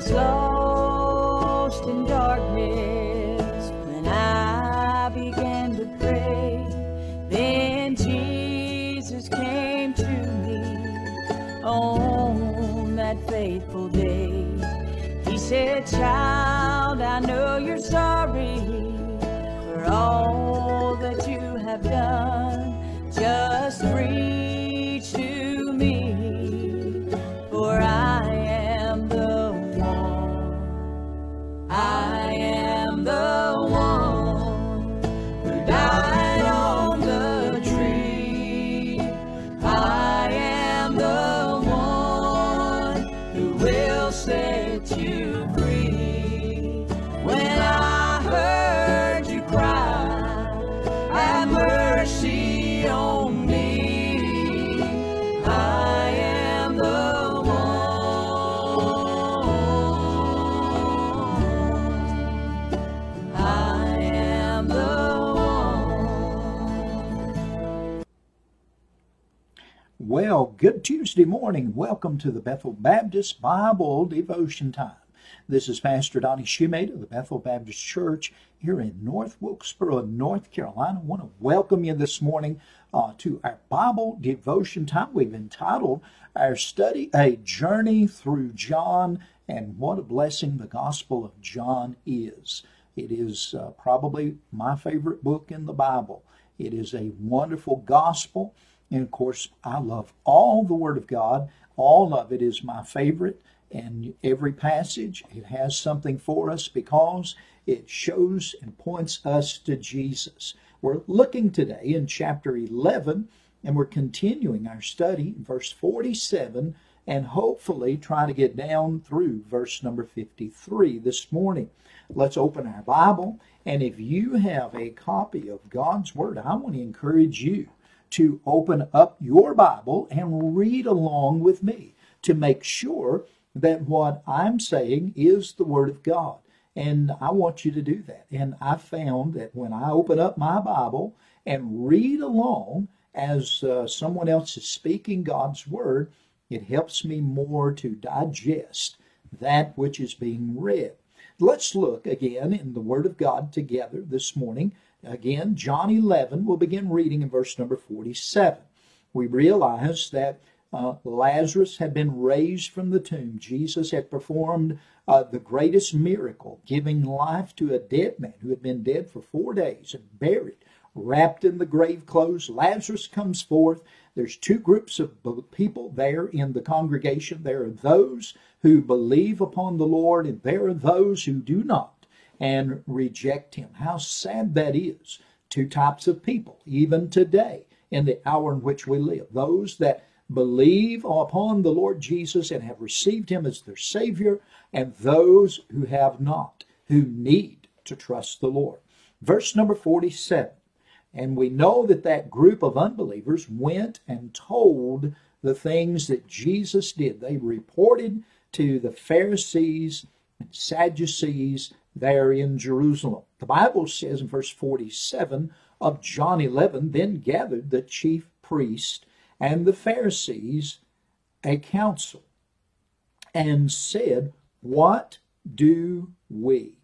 Was lost in darkness when I began to pray. Then Jesus came to me on that faithful day. He said, Child, I know you're sorry for all that you have done. Just reach Well, good Tuesday morning. Welcome to the Bethel Baptist Bible Devotion Time. This is Pastor Donnie Shumate of the Bethel Baptist Church here in North Wilkesboro, North Carolina. I want to welcome you this morning uh, to our Bible Devotion Time. We've entitled our study A Journey Through John, and what a blessing the Gospel of John is. It is uh, probably my favorite book in the Bible. It is a wonderful gospel. And of course, I love all the Word of God. All of it is my favorite. And every passage, it has something for us because it shows and points us to Jesus. We're looking today in chapter 11, and we're continuing our study in verse 47 and hopefully try to get down through verse number 53 this morning. Let's open our Bible. And if you have a copy of God's Word, I want to encourage you to open up your Bible and read along with me to make sure that what I'm saying is the Word of God. And I want you to do that. And I found that when I open up my Bible and read along as uh, someone else is speaking God's Word, it helps me more to digest that which is being read. Let's look again in the Word of God together this morning. Again, John 11, we'll begin reading in verse number 47. We realize that uh, Lazarus had been raised from the tomb. Jesus had performed uh, the greatest miracle, giving life to a dead man who had been dead for four days and buried, wrapped in the grave clothes. Lazarus comes forth. There's two groups of people there in the congregation. There are those who believe upon the Lord, and there are those who do not and reject him. How sad that is. Two types of people, even today, in the hour in which we live. Those that believe upon the Lord Jesus and have received him as their Savior, and those who have not, who need to trust the Lord. Verse number 47. And we know that that group of unbelievers went and told the things that Jesus did. They reported to the Pharisees and Sadducees there in Jerusalem. The Bible says in verse 47 of John 11, then gathered the chief priest and the Pharisees a council and said, What do we?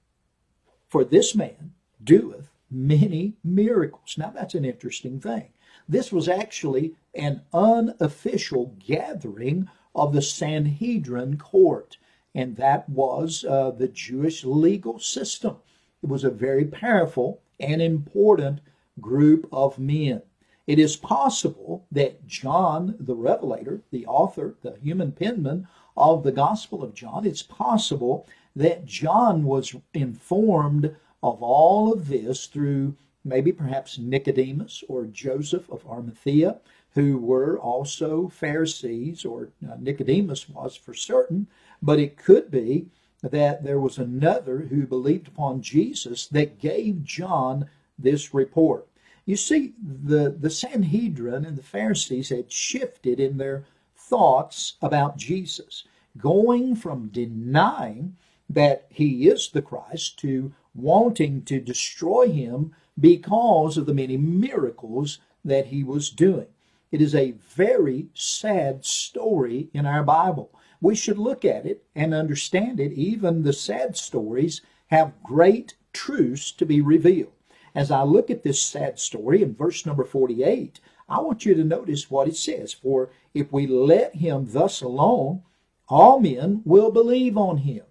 For this man doeth many miracles. Now that's an interesting thing. This was actually an unofficial gathering of the Sanhedrin court, and that was uh, the Jewish legal system. It was a very powerful and important group of men. It is possible that John the Revelator, the author, the human penman of the Gospel of John, it's possible that John was informed of all of this through maybe perhaps Nicodemus or Joseph of Arimathea, who were also Pharisees, or uh, Nicodemus was for certain, but it could be that there was another who believed upon Jesus that gave John this report. You see, the, the Sanhedrin and the Pharisees had shifted in their thoughts about Jesus, going from denying that he is the Christ to wanting to destroy him because of the many miracles that he was doing. It is a very sad story in our Bible. we should look at it and understand it. Even the sad stories have great truths to be revealed. As I look at this sad story in verse number 48, I want you to notice what it says. For if we let him thus alone, all men will believe on him.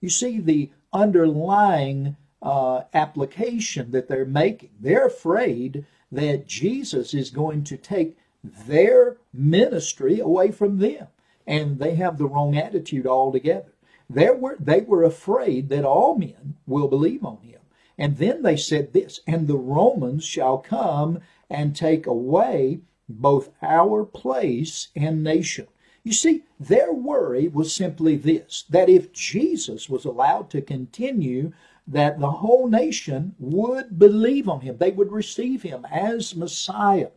You see the underlying uh, application that they're making. They're afraid that Jesus is going to take their ministry away from them, and they have the wrong attitude altogether. They were, they were afraid that all men will believe on him. And then they said this, and the Romans shall come and take away both our place and nation. You see, their worry was simply this that if Jesus was allowed to continue, that the whole nation would believe on him. They would receive him as Messiah.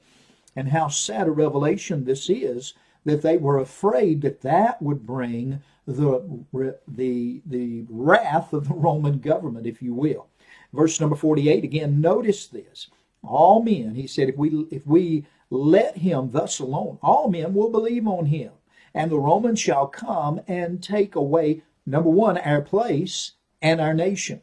And how sad a revelation this is that they were afraid that that would bring the, the, the wrath of the Roman government, if you will. Verse number 48, again, notice this. All men, he said, if we, if we let him thus alone, all men will believe on him. And the Romans shall come and take away, number one, our place and our nation.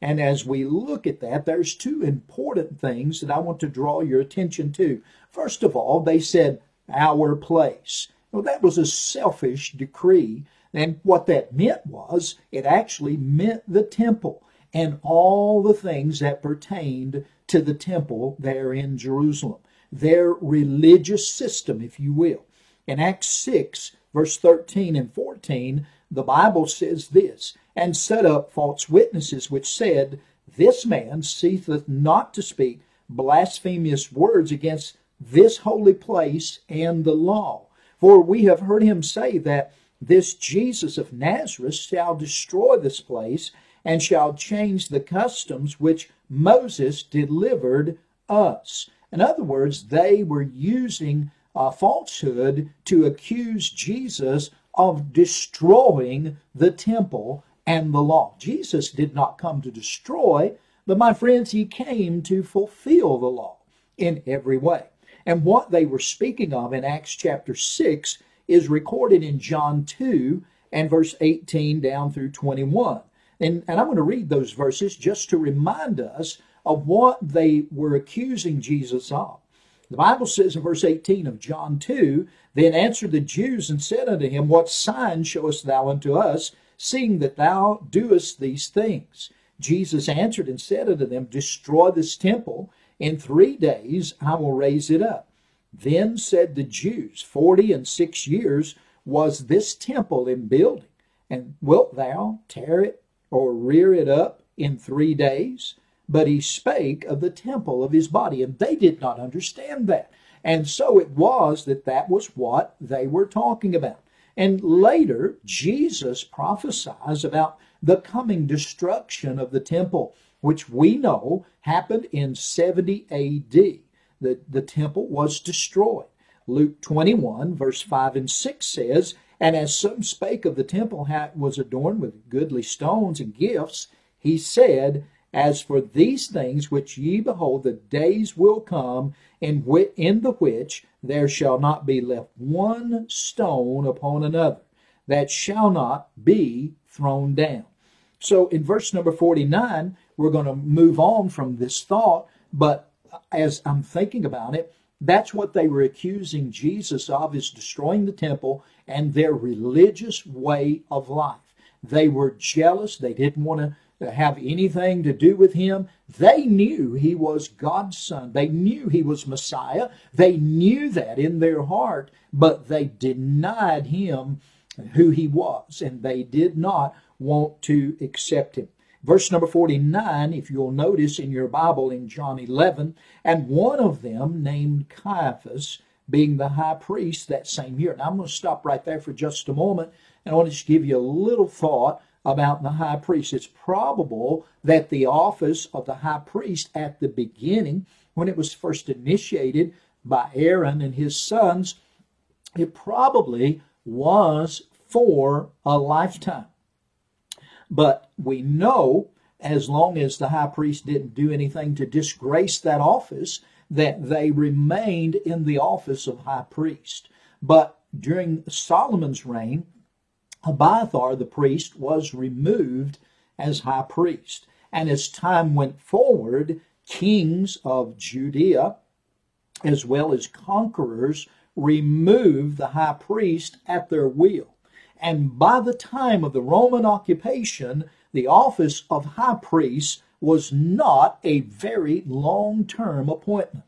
And as we look at that, there's two important things that I want to draw your attention to. First of all, they said, our place. Well, that was a selfish decree. And what that meant was, it actually meant the temple and all the things that pertained to the temple there in Jerusalem, their religious system, if you will. In Acts 6, verse 13 and 14, the Bible says this, and set up false witnesses which said, This man ceaseth not to speak blasphemous words against this holy place and the law. For we have heard him say that this Jesus of Nazareth shall destroy this place and shall change the customs which Moses delivered us. In other words, they were using a falsehood to accuse Jesus of destroying the temple and the law. Jesus did not come to destroy, but my friends, he came to fulfill the law in every way. And what they were speaking of in Acts chapter 6 is recorded in John 2 and verse 18 down through 21. And, and I'm going to read those verses just to remind us of what they were accusing Jesus of. The Bible says in verse 18 of John 2 Then answered the Jews and said unto him, What sign showest thou unto us, seeing that thou doest these things? Jesus answered and said unto them, Destroy this temple, in three days I will raise it up. Then said the Jews, Forty and six years was this temple in building, and wilt thou tear it or rear it up in three days. But he spake of the temple of his body, and they did not understand that. And so it was that that was what they were talking about. And later, Jesus prophesies about the coming destruction of the temple, which we know happened in 70 AD. The, the temple was destroyed. Luke 21, verse 5 and 6 says, and as some spake of the temple how was adorned with goodly stones and gifts, he said, As for these things which ye behold, the days will come in, which, in the which there shall not be left one stone upon another, that shall not be thrown down. So in verse number 49, we're going to move on from this thought, but as I'm thinking about it, that's what they were accusing Jesus of is destroying the temple and their religious way of life. They were jealous. They didn't want to have anything to do with him. They knew he was God's son. They knew he was Messiah. They knew that in their heart, but they denied him who he was, and they did not want to accept him. Verse number 49, if you'll notice in your Bible in John 11, and one of them named Caiaphas, being the high priest that same year. Now I'm going to stop right there for just a moment, and I want to just give you a little thought about the high priest. It's probable that the office of the high priest at the beginning, when it was first initiated by Aaron and his sons, it probably was for a lifetime. But we know as long as the high priest didn't do anything to disgrace that office, that they remained in the office of high priest. But during Solomon's reign, Abiathar the priest was removed as high priest. And as time went forward, kings of Judea, as well as conquerors, removed the high priest at their will. And by the time of the Roman occupation, the office of high priest was not a very long term appointment.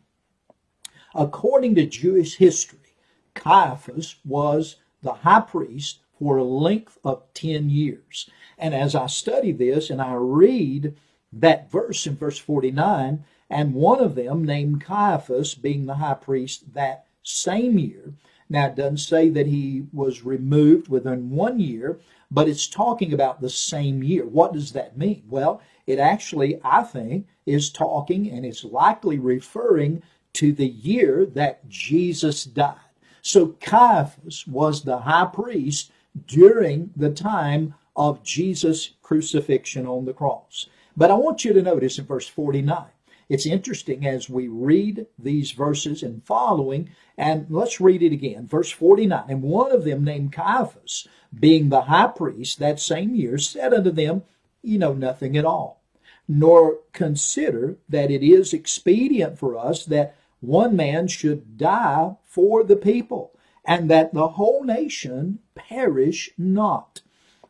According to Jewish history, Caiaphas was the high priest for a length of 10 years. And as I study this and I read that verse in verse 49, and one of them named Caiaphas being the high priest that same year. Now, it doesn't say that he was removed within one year, but it's talking about the same year. What does that mean? Well, it actually, I think, is talking and it's likely referring to the year that Jesus died. So Caiaphas was the high priest during the time of Jesus' crucifixion on the cross. But I want you to notice in verse 49, it's interesting as we read these verses and following, and let's read it again. Verse 49 And one of them, named Caiaphas, being the high priest that same year, said unto them, Ye know nothing at all, nor consider that it is expedient for us that one man should die for the people, and that the whole nation perish not.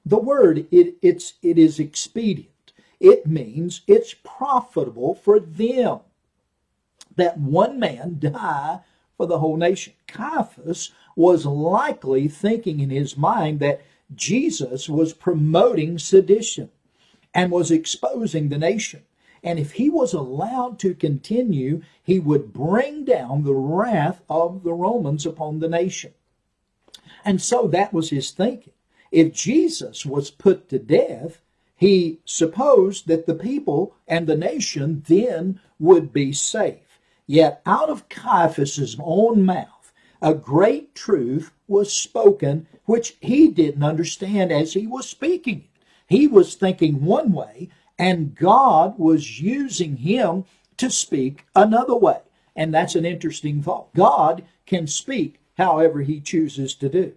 The word it, it's it is expedient. It means it's profitable for them that one man die for the whole nation. Caiaphas was likely thinking in his mind that Jesus was promoting sedition and was exposing the nation. And if he was allowed to continue, he would bring down the wrath of the Romans upon the nation. And so that was his thinking. If Jesus was put to death, he supposed that the people and the nation then would be safe. Yet out of Caiaphas's own mouth, a great truth was spoken which he didn't understand as he was speaking it. He was thinking one way, and God was using him to speak another way. And that's an interesting thought. God can speak however he chooses to do.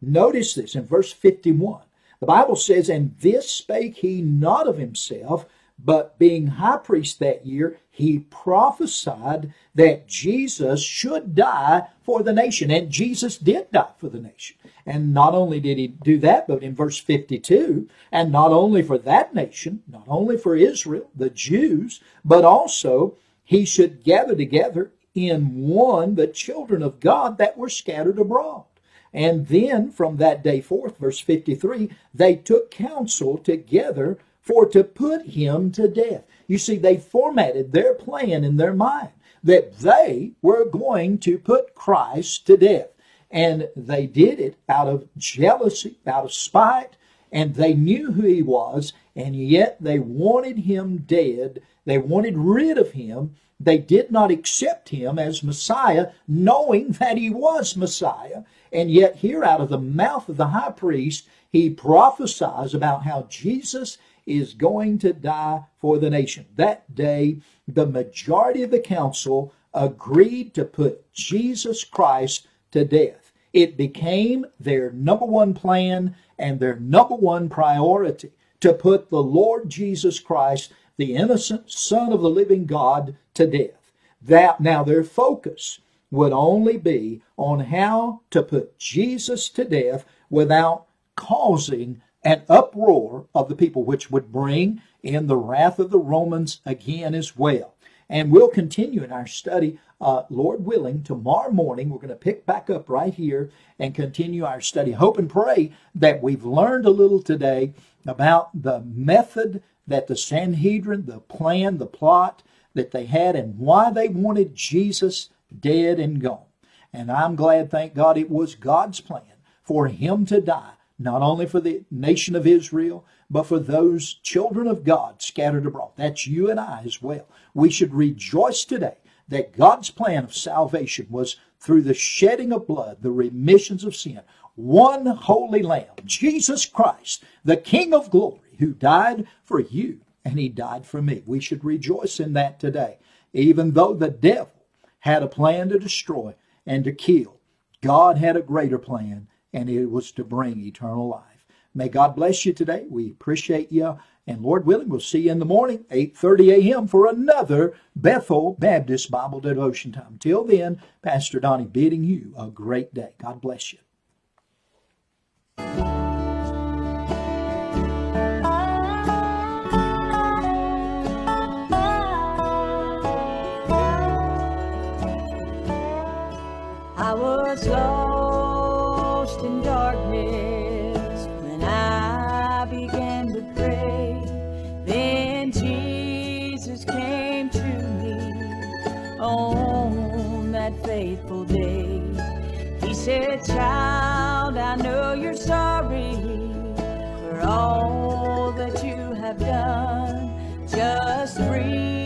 Notice this in verse 51. The Bible says, And this spake he not of himself, but being high priest that year, he prophesied that Jesus should die for the nation. And Jesus did die for the nation. And not only did he do that, but in verse 52, and not only for that nation, not only for Israel, the Jews, but also he should gather together in one the children of God that were scattered abroad. And then from that day forth, verse 53, they took counsel together for to put him to death. You see, they formatted their plan in their mind that they were going to put Christ to death. And they did it out of jealousy, out of spite, and they knew who he was, and yet they wanted him dead. They wanted rid of him. They did not accept him as Messiah, knowing that he was Messiah. And yet, here out of the mouth of the high priest, he prophesies about how Jesus is going to die for the nation. That day, the majority of the council agreed to put Jesus Christ to death. It became their number one plan and their number one priority to put the Lord Jesus Christ, the innocent Son of the living God, to death. That now their focus would only be on how to put Jesus to death without causing an uproar of the people, which would bring in the wrath of the Romans again as well. And we'll continue in our study, uh, Lord willing, tomorrow morning. We're going to pick back up right here and continue our study. Hope and pray that we've learned a little today about the method that the Sanhedrin, the plan, the plot that they had, and why they wanted Jesus dead and gone. And I'm glad, thank God, it was God's plan for him to die, not only for the nation of Israel, but for those children of God scattered abroad. That's you and I as well. We should rejoice today that God's plan of salvation was through the shedding of blood, the remissions of sin, one holy lamb, Jesus Christ, the King of glory, who died for you and he died for me. We should rejoice in that today, even though the devil had a plan to destroy and to kill. God had a greater plan, and it was to bring eternal life. May God bless you today. We appreciate you. And Lord willing, we'll see you in the morning, 8.30 a.m. for another Bethel Baptist Bible Devotion Time. Till then, Pastor Donnie bidding you a great day. God bless you. I was lost said, Child, I know you're sorry for all that you have done. Just reach